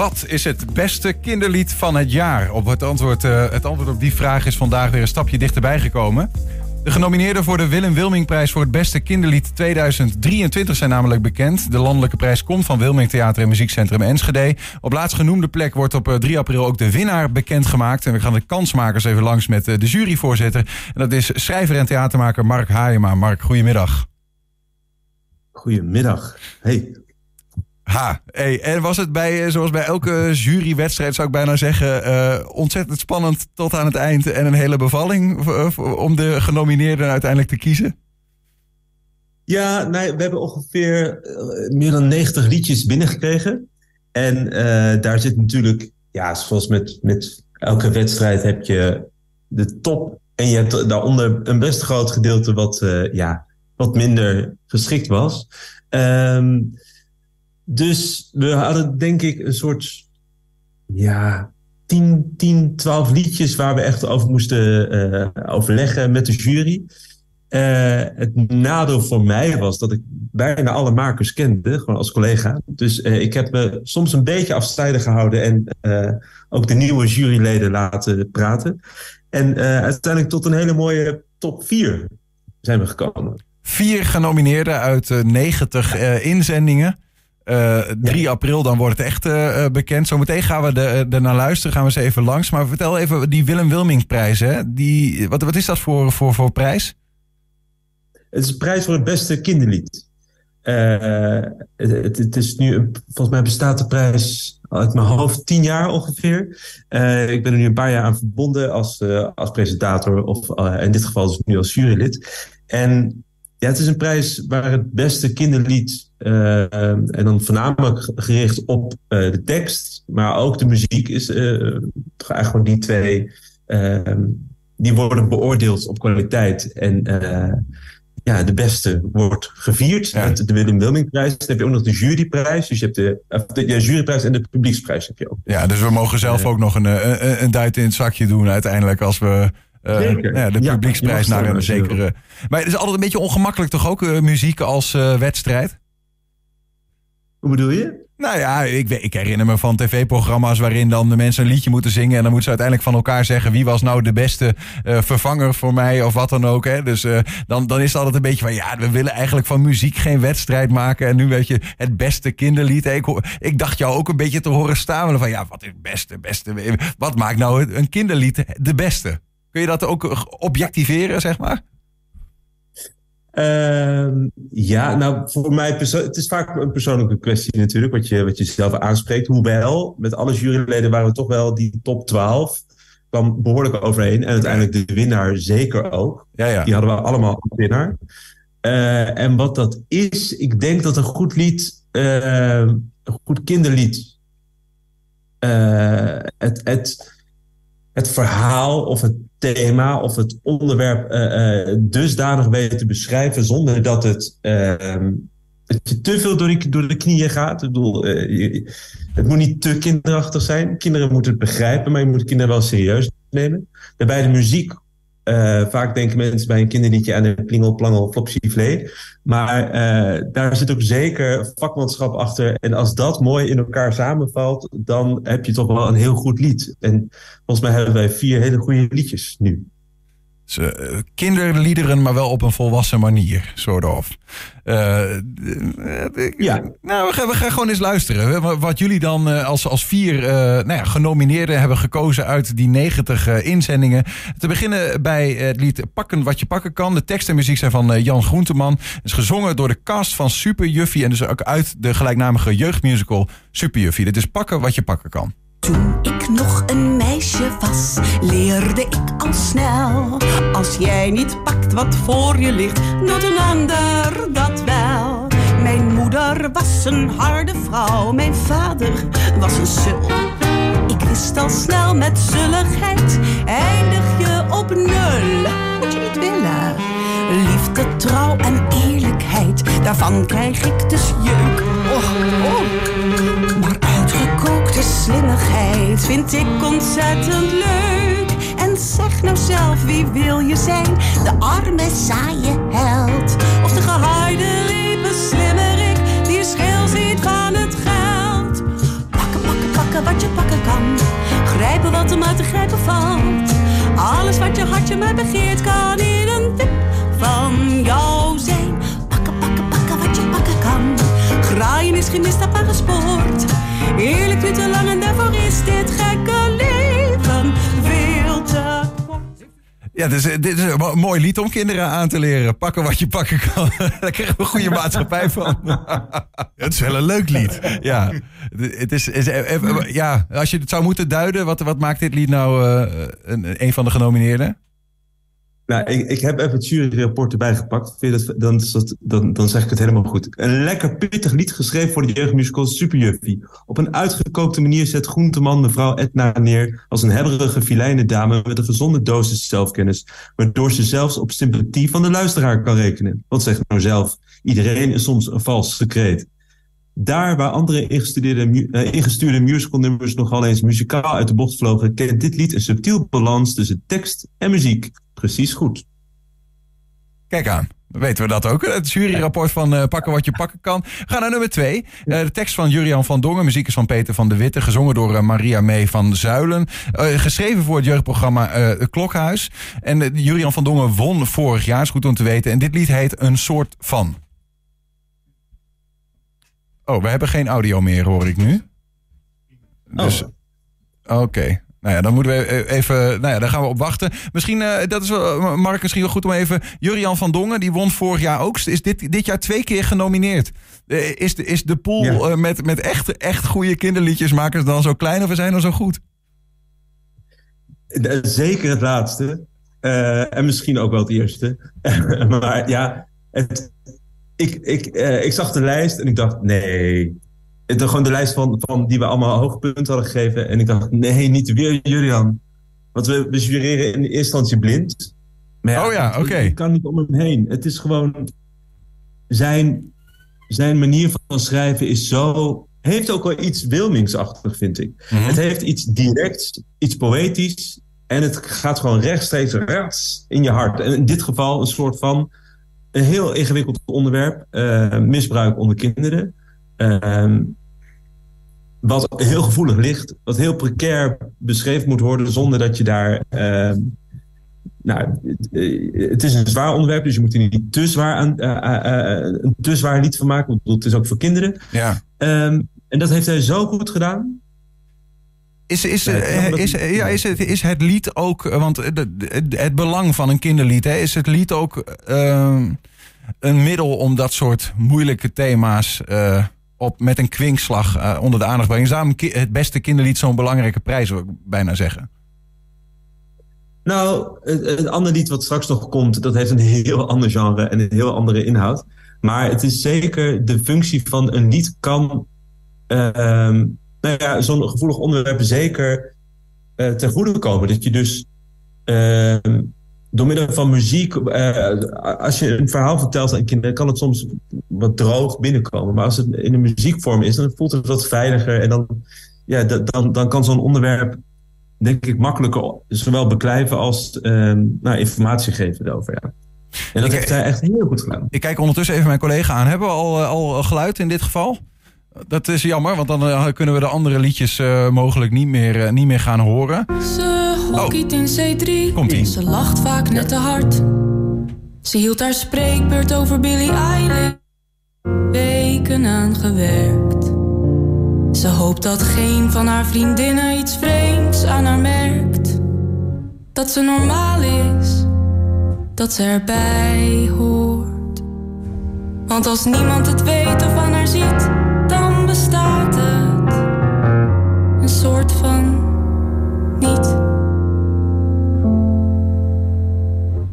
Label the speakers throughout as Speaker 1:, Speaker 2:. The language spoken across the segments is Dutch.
Speaker 1: Wat is het beste kinderlied van het jaar? Op het, antwoord, uh, het antwoord op die vraag is vandaag weer een stapje dichterbij gekomen. De genomineerden voor de Willem Wilmingprijs voor het beste kinderlied 2023 zijn namelijk bekend. De landelijke prijs komt van Wilming Theater en Muziekcentrum Enschede. Op laatstgenoemde plek wordt op 3 april ook de winnaar bekendgemaakt. En we gaan de kansmakers even langs met de juryvoorzitter. En dat is schrijver en theatermaker Mark Haajema. Mark, goedemiddag.
Speaker 2: Goedemiddag. Hey.
Speaker 1: Ha, en was het bij, eh, zoals bij elke jurywedstrijd zou ik bijna zeggen, uh, ontzettend spannend tot aan het eind en een hele bevalling om de genomineerden uiteindelijk te kiezen?
Speaker 2: Ja, nee, we hebben ongeveer meer dan 90 liedjes binnengekregen. En daar zit natuurlijk, ja, zoals met, met elke wedstrijd heb je de top. En je hebt daaronder een best groot gedeelte wat, ja, wat minder geschikt was. Um, dus we hadden denk ik een soort, ja, 10, 10 12 liedjes waar we echt over moesten uh, overleggen met de jury. Uh, het nadeel voor mij was dat ik bijna alle makers kende, gewoon als collega. Dus uh, ik heb me soms een beetje afzijdig gehouden en ook de nieuwe juryleden laten praten. En uiteindelijk tot een hele mooie top 4 zijn we gekomen.
Speaker 1: Vier genomineerden uit 90 inzendingen. Uh, 3 ja. april, dan wordt het echt uh, bekend. Zometeen gaan we er, er naar luisteren, gaan we eens even langs. Maar vertel even, die Willem Wilming-prijs? Die, wat, wat is dat voor, voor, voor prijs?
Speaker 2: Het is een prijs voor het beste kinderlied. Uh, het, het, is nu, volgens mij bestaat de prijs uit mijn hoofd tien jaar ongeveer. Uh, ik ben er nu een paar jaar aan verbonden als, uh, als presentator, of in dit geval dus nu als jurylid. En ja, het is een prijs waar het beste kinderlied, uh, en dan voornamelijk gericht op uh, de tekst, maar ook de muziek, is uh, eigenlijk gewoon die twee, die worden beoordeeld op kwaliteit. En ja, de beste wordt gevierd ja. met de Willem Wilmingprijs. Dan heb je ook nog de juryprijs. Dus je hebt de, de ja, juryprijs en de publieksprijs heb je ook.
Speaker 1: Ja, dus we mogen zelf ook nog een, een, een duit in het zakje doen uiteindelijk als we uh, ja, de publieksprijs ja, naar een zekere. Maar het is altijd een beetje ongemakkelijk, toch ook, uh, muziek als uh, wedstrijd?
Speaker 2: Hoe bedoel je?
Speaker 1: Nou ja, ik, ik herinner me van tv-programma's waarin dan de mensen een liedje moeten zingen. En dan moeten ze uiteindelijk van elkaar zeggen wie was nou de beste vervanger voor mij of wat dan ook. Hè? Dus dan, dan is het altijd een beetje van ja, we willen eigenlijk van muziek geen wedstrijd maken. En nu weet je het beste kinderlied. Ik, ik dacht jou ook een beetje te horen stamelen van ja, wat is het beste, beste. Wat maakt nou een kinderlied de beste? Kun je dat ook objectiveren, zeg maar?
Speaker 2: Uh, ja, nou voor mij het is vaak een persoonlijke kwestie natuurlijk, wat je, wat je zelf aanspreekt. Hoewel, met alle juryleden waren we toch wel die top 12 kwam behoorlijk overheen. En uiteindelijk de winnaar zeker ook. Ja, ja. Die hadden we allemaal als winnaar. Uh, en wat dat is, ik denk dat een goed lied, uh, een goed kinderlied, uh, het, het, het verhaal of het thema of het onderwerp uh, uh, dusdanig weten te beschrijven zonder dat het, uh, te veel door, door de knieën gaat. Ik bedoel, je, het moet niet te kinderachtig zijn. Kinderen moeten het begrijpen, maar je moet de kinderen wel serieus nemen. Daarbij de muziek uh, vaak denken mensen bij een kinderliedje aan een plingel, plangel, flopsy, Maar uh, daar zit ook zeker vakmanschap achter. En als dat mooi in elkaar samenvalt, dan heb je toch wel een heel goed lied. En volgens mij hebben wij vier hele goede liedjes nu.
Speaker 1: Uh, kinderliederen, maar wel op een volwassen manier, soort of. Uh, ja. Nou, we gaan, we gaan gewoon eens luisteren. Wat jullie dan uh, als, als vier uh, nou ja, genomineerden hebben gekozen uit die 90 inzendingen. Te beginnen bij het lied Pakken wat je pakken kan. De tekst en muziek zijn van Jan Groenteman. Het is gezongen door de cast van Super Juffie. En dus ook uit de gelijknamige jeugdmusical Super Juffie. Dit is Pakken wat je pakken kan.
Speaker 3: Toen ik nog een meisje was, leerde ik al snel. Als jij niet pakt wat voor je ligt, doet een ander dat wel. Mijn moeder was een harde vrouw, mijn vader was een sul. Ik wist al snel met zulligheid, eindig je op nul. Moet je niet willen. Liefde, trouw en eerlijkheid, daarvan krijg ik dus jeuk. Oh, oh. Uitgekookte slimmigheid vind ik ontzettend leuk. En zeg nou zelf, wie wil je zijn? De arme, saaie held. Of de gehaaide, lieve slimmerik die schil ziet van het geld. Pakken, pakken, pakken wat hem uit te grijpen valt. Alles wat je hartje maar begeert kan in een tip van jou zijn. Pakken, pakken, pakken wat je pakken kan. Graaien is geen misstap gespoord. Eerlijk duurt te lang en daarvoor is dit gekke leven veel te
Speaker 1: ja, dus, dit is een mooi lied om kinderen aan te leren. Pakken wat je pakken kan. Daar krijgen we een goede maatschappij van. het is wel een leuk lied. Ja, het is, is, eh, eh, ja als je het zou moeten duiden, wat, wat maakt dit lied nou uh, een, een van de genomineerden?
Speaker 2: Nou, ik, ik heb even het juryrapport erbij gepakt. Dan, dan, dan zeg ik het helemaal goed. Een lekker pittig lied geschreven voor de jeugdmusical Superjuffie. Op een uitgekookte manier zet Groenteman mevrouw Edna neer als een hebberige filijne dame met een gezonde dosis zelfkennis, waardoor ze zelfs op sympathie van de luisteraar kan rekenen. Wat zegt nou zelf? Iedereen is soms een vals secreet. Daar waar andere ingestudeerde, uh, ingestuurde musicalnummers nogal eens muzikaal uit de bocht vlogen, kent dit lied een subtiel balans tussen tekst en muziek precies goed.
Speaker 1: Kijk aan. Weten we dat ook? Het juryrapport van uh, Pakken wat je pakken kan. Gaan naar nummer twee. Uh, de tekst van Jurian van Dongen. Muziek is van Peter van de Witte. Gezongen door Maria Mee van Zuilen. geschreven voor het jeugdprogramma Klokhuis. En Jurian van Dongen won vorig jaar. Is goed om te weten. En dit lied heet Een soort van. Oh, we hebben geen audio meer, hoor ik nu. Dus, Oké. Okay. Nou ja, dan moeten we e- even. Nou ja, daar gaan we op wachten. Misschien, uh, dat is wel, Mark, misschien wel goed om even. Jurian van Dongen, die won vorig jaar ook. Is dit, dit jaar twee keer genomineerd. Uh, is, de, is de pool ja. uh, met, met echt, echt goede kinderliedjesmakers dan zo klein of zijn dan zo goed?
Speaker 2: Zeker het laatste. en misschien ook wel het eerste. maar ja, het, ik, ik, ik zag de lijst en ik dacht: nee, de, gewoon de lijst van, van die we allemaal hoogpunten hadden gegeven. En ik dacht, nee, niet weer Julian. Want we, we jureren in eerste instantie blind.
Speaker 1: Maar ja, oh ja, oké.
Speaker 2: Ik kan niet om hem heen. Het is gewoon... Zijn, zijn manier van schrijven is zo... Heeft ook wel iets Wilmingsachtig, vind ik. Mhm. Het heeft iets directs, iets poëtisch. En het gaat gewoon rechtstreeks rechts in je hart. En in dit geval een soort van... Een heel ingewikkeld onderwerp. Uh, misbruik onder kinderen. Uh, wat heel gevoelig ligt, wat heel precair beschreven moet worden zonder dat je daar. Uh, nou, het is een zwaar onderwerp, dus je moet er niet te zwaar aan, een te zwaar lied van maken. Want het is ook voor kinderen.
Speaker 1: Ja.
Speaker 2: Um, en dat heeft hij zo goed gedaan.
Speaker 1: Is, is, is, ja, is, het, is het lied ook, want het, het belang van een kinderlied, hè, is het lied ook uh, een middel om dat soort moeilijke thema's uh, op, met een kwinkslag uh, onder de aandacht brengen. Daarom het beste kinderlied zo'n belangrijke prijs, zou ik bijna zeggen.
Speaker 2: Nou, het, het, andere lied wat straks nog komt, dat heeft een heel ander genre en een heel andere inhoud. Maar het is zeker de functie van een lied kan uh, nou ja, zo'n gevoelig onderwerp zeker uh, ten goede komen. Dat je dus uh, door middel van muziek, uh, als je een verhaal vertelt aan kinderen, kan het soms wat droog binnenkomen. Maar als het in een muziekvorm is, dan voelt het wat veiliger. En dan, ja, dan, dan kan zo'n onderwerp, denk ik, makkelijker zowel beklijven als uh, nou, informatie geven erover. Ja. En dat heeft hij echt heel goed gedaan.
Speaker 1: Ik kijk ondertussen even mijn collega aan. Hebben we al, eh, al geluid in dit geval? Dat is jammer, want dan uh, kunnen we de andere liedjes uh, mogelijk niet meer, uh, niet meer gaan horen.
Speaker 4: Ze hockeyt oh. in C3.
Speaker 1: Komt ie.
Speaker 4: Ze lacht vaak net te hard. Ze hield haar spreekbeurt over Billie Eilish. Weken aan gewerkt. Ze hoopt dat geen van haar vriendinnen iets vreemds aan haar merkt. Dat ze normaal is. Dat ze erbij hoort. Want als niemand het weet of aan haar ziet soort van niet.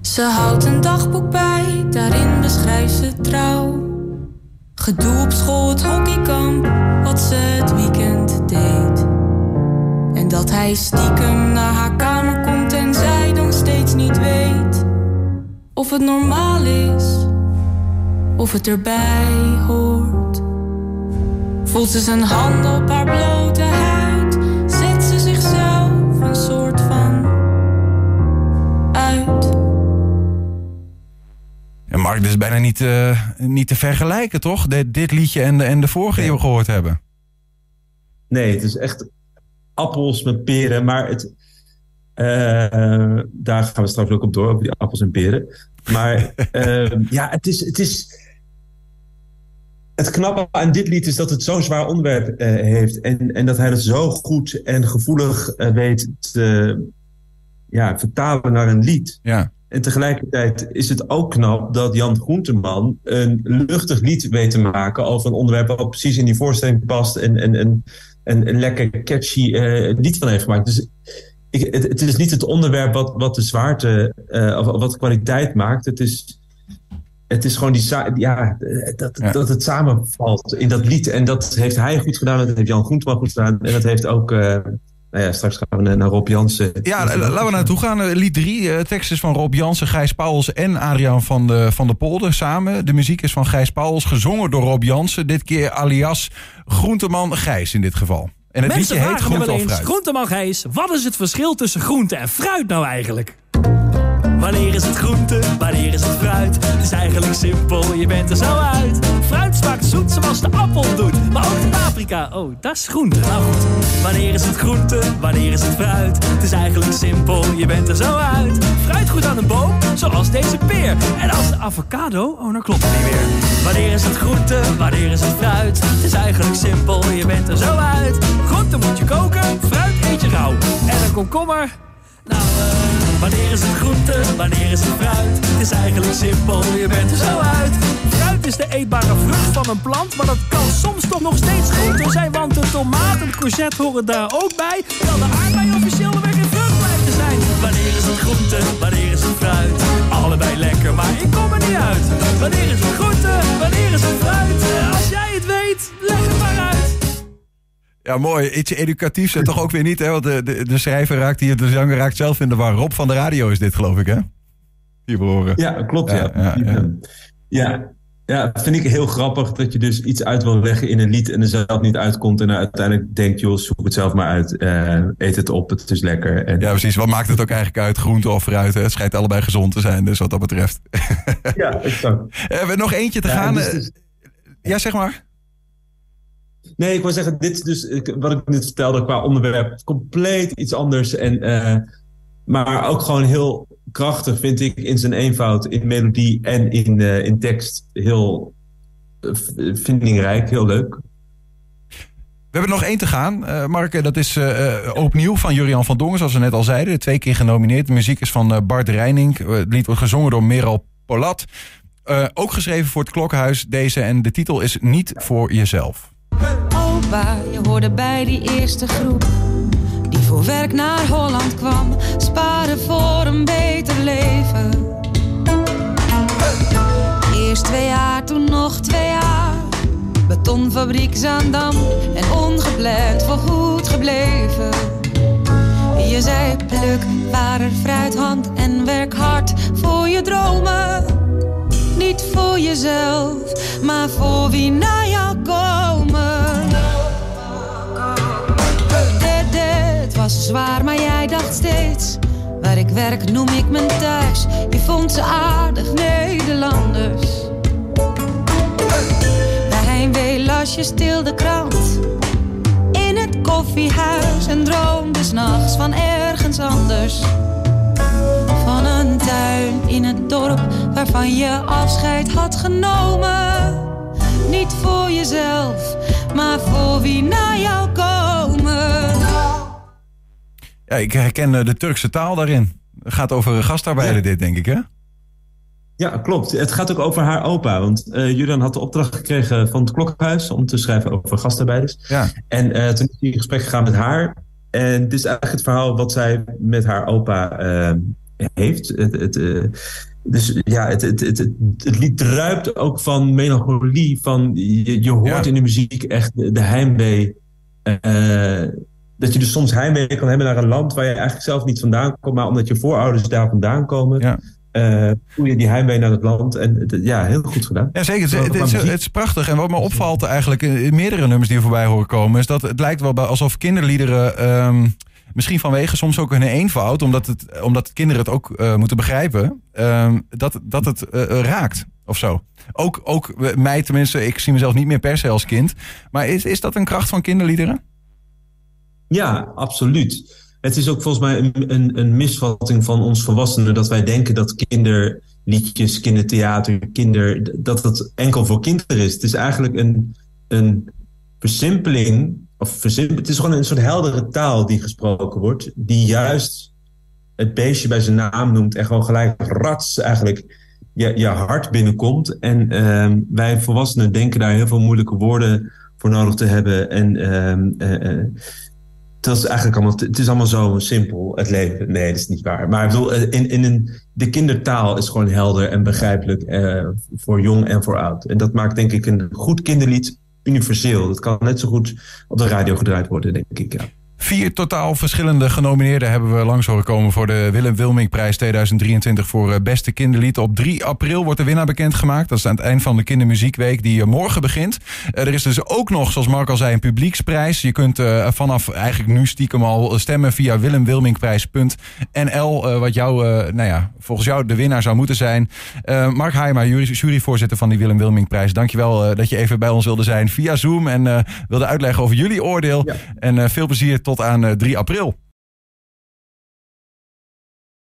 Speaker 4: Ze houdt een dagboek bij, daarin beschrijft ze trouw. Gedoe op school, het hockeykamp, wat ze het weekend deed. En dat hij stiekem naar haar kamer komt en zij dan steeds niet weet of het normaal is, of het erbij hoort. Voelt ze zijn hand op haar blote huid,
Speaker 1: Mark, dit is bijna niet, uh, niet te vergelijken, toch? De, dit liedje en de, en de vorige die we gehoord hebben.
Speaker 2: Nee, het is echt appels, met peren. Maar het, uh, daar gaan we straks ook op door, over die appels en peren. Maar uh, ja, het is, het is. Het knappe aan dit lied is dat het zo'n zwaar onderwerp uh, heeft. En, en dat hij het zo goed en gevoelig weet te ja, vertalen naar een lied.
Speaker 1: Ja.
Speaker 2: En tegelijkertijd is het ook knap dat Jan Groenteman een luchtig lied weet te maken over een onderwerp wat precies in die voorstelling past en, en, en, en een lekker catchy uh, lied van heeft gemaakt. Dus ik, het, het, is niet het onderwerp wat, wat de zwaarte uh, of wat de kwaliteit maakt. Het is, het is gewoon die, ja, dat, ja. dat het samenvalt in dat lied. En dat heeft hij goed gedaan, dat heeft Jan Groenteman goed gedaan. En dat heeft ook. Uh, nou ja, straks gaan we naar Rob Jansen.
Speaker 1: Ja, laten we naartoe gaan. Lied 3, tekst is van Rob Jansen, Gijs Pauwels en Adriaan van de, van de Polder samen. De muziek is van Gijs Pauwels, gezongen door Rob Jansen. Dit keer alias Groenteman Gijs in dit geval. En het
Speaker 5: Mensen
Speaker 1: liedje heet Groente of Fruit.
Speaker 5: groenteman Gijs, wat is het verschil tussen groente en fruit nou eigenlijk? Wanneer is het groente, wanneer is het fruit? Het is eigenlijk simpel, je bent er zo uit. Fruit smaakt zoet zoals de appel doet, maar ook de paprika, oh, dat is groente. Nou goed, wanneer is het groente, wanneer is het fruit? Het is eigenlijk simpel, je bent er zo uit. Fruit groeit aan een boom, zoals deze peer. En als de avocado, oh, dan klopt het niet meer. Wanneer is het groente, wanneer is het fruit? Het is eigenlijk simpel, je bent er zo uit. Groente moet je koken, fruit eet je rauw. En een komkommer, nou, uh, wanneer is het groente, wanneer is het fruit? Het is eigenlijk simpel, je bent er zo uit. Fruit is de eetbare vrucht van een plant, maar dat kan soms toch nog steeds groente zijn. Want de tomaat en courgette horen daar ook bij. Terwijl de aardbei officieel weg in vrucht blijft te zijn. Wanneer is het groente, wanneer is het fruit? Allebei lekker, maar ik kom er niet uit. Wanneer is het groente, wanneer is het fruit? Als jij het weet,
Speaker 1: Ja, mooi. Iets educatiefs en toch ook weer niet, hè? Want de, de, de schrijver raakt hier, de zanger raakt zelf in de war. Rob van de radio is dit, geloof ik, hè? Hier horen.
Speaker 2: Ja, klopt, ja.
Speaker 1: Ja, ja, ja.
Speaker 2: vind ik heel grappig dat je dus iets uit wil leggen in een lied en er zelf niet uitkomt. En uiteindelijk denkt, joh, zoek het zelf maar uit. Uh, eet het op, het is lekker. En...
Speaker 1: Ja, precies. Wat maakt het ook eigenlijk uit? Groente of fruit? Hè? Het schijnt allebei gezond te zijn, dus wat dat betreft.
Speaker 2: ja, exact.
Speaker 1: Hebben we nog eentje te gaan?
Speaker 2: dus, dus...
Speaker 1: Ja, zeg maar.
Speaker 2: Nee, ik wil zeggen, dit is dus wat ik net vertelde qua onderwerp. Compleet iets anders. En, uh, maar ook gewoon heel krachtig, vind ik, in zijn eenvoud, in melodie en in, uh, in tekst. Heel uh, vindingrijk, heel leuk.
Speaker 1: We hebben nog één te gaan, uh, Mark. Dat is opnieuw van Jurian van Dongen, zoals we net al zeiden. Twee keer genomineerd. De muziek is van Bart Reining. het lied wordt gezongen door Meral Polat. ook geschreven voor het Klokkenhuis, deze. En de titel is Niet voor jezelf.
Speaker 6: Opa, je hoorde bij die eerste groep die voor werk naar Holland kwam, sparen voor een beter leven. Eerst twee jaar, toen nog twee jaar. Betonfabriek Zaandam en ongepland voorgoed gebleven. Je zei pluk waar er fruithand en werk hard voor je dromen. Niet voor jezelf, maar voor wie naar jou komen. Was zwaar, maar jij dacht steeds. Waar ik werk noem ik mijn thuis. Je vond ze aardig Nederlanders. Bij Heimwee las je stil de krant. In het koffiehuis en droomde s'nachts van ergens anders. Van een tuin in het dorp waarvan je afscheid had genomen. Niet voor jezelf, maar voor wie naar jou komen.
Speaker 1: Ja, ik herken de Turkse taal daarin. Het gaat over gastarbeider ja. dit, denk ik, hè?
Speaker 2: Ja, klopt. Het gaat ook over haar opa. Want uh, Julian had de opdracht gekregen van het Klokhuis om te schrijven over gastarbeiders.
Speaker 1: Ja.
Speaker 2: En uh, toen is hij in gesprek gegaan met haar. En dit is eigenlijk het verhaal wat zij met haar opa uh, heeft. Het, het, dus ja, het, het, het, het, lied druipt ook van melancholie. Van, je, je hoort ja. in de muziek echt de, de heimwee. Dat je dus soms heimwee kan hebben naar een land waar je eigenlijk zelf niet vandaan komt. Maar omdat je voorouders daar vandaan komen.
Speaker 1: Ja.
Speaker 2: Uh, voel je die heimwee naar het land. En het, ja, heel goed gedaan.
Speaker 1: Ja, zeker. Het, het, het, het, is prachtig. En wat me opvalt eigenlijk in meerdere nummers die er voorbij horen komen... is dat het lijkt wel alsof kinderliederen... Um, misschien vanwege soms ook hun eenvoud... omdat, het, omdat kinderen het ook uh, moeten begrijpen... Um, dat, dat het uh, raakt of zo. Ook, ook mij tenminste, ik zie mezelf niet meer per se als kind. Maar is, is dat een kracht van kinderliederen?
Speaker 2: Ja, absoluut. Het is ook volgens mij een, een, een misvatting van ons volwassenen dat wij denken dat kinderliedjes, kindertheater, kinder, dat het enkel voor kinderen is. Het is eigenlijk een, een versimpeling, of versimp, het is gewoon een soort heldere taal die gesproken wordt, die juist het beestje bij zijn naam noemt en gewoon gelijk rats eigenlijk je, je hart binnenkomt. En uh, wij volwassenen denken daar heel veel moeilijke woorden voor nodig te hebben. En uh, dat is eigenlijk allemaal, het is allemaal zo simpel, het leven. Nee, dat is niet waar. Maar ik bedoel, in, in een, de kindertaal is gewoon helder en begrijpelijk voor jong en voor oud. En dat maakt denk ik een goed kinderlied universeel. Dat kan net zo goed op de radio gedraaid worden, denk ik. Ja.
Speaker 1: Vier totaal verschillende genomineerden hebben we langs horen komen voor de Willem Wilming-prijs 2023 voor eh, beste kinderlied. Op 3 april wordt de winnaar bekendgemaakt. Dat is aan het eind van de Kindermuziekweek die eh, morgen begint. Eh, er is dus ook nog, zoals Mark al zei, een publieksprijs. Je kunt vanaf eigenlijk nu stiekem al stemmen via willemwilmingprijs.nl. Wat jou, nou ja, volgens jou de winnaar zou moeten zijn. Mark Heijma, juryvoorzitter van die Willem Wilmingprijs. Dankjewel dat je even bij ons wilde zijn via Zoom en wilde uitleggen over jullie oordeel. En veel plezier tot aan 3 april.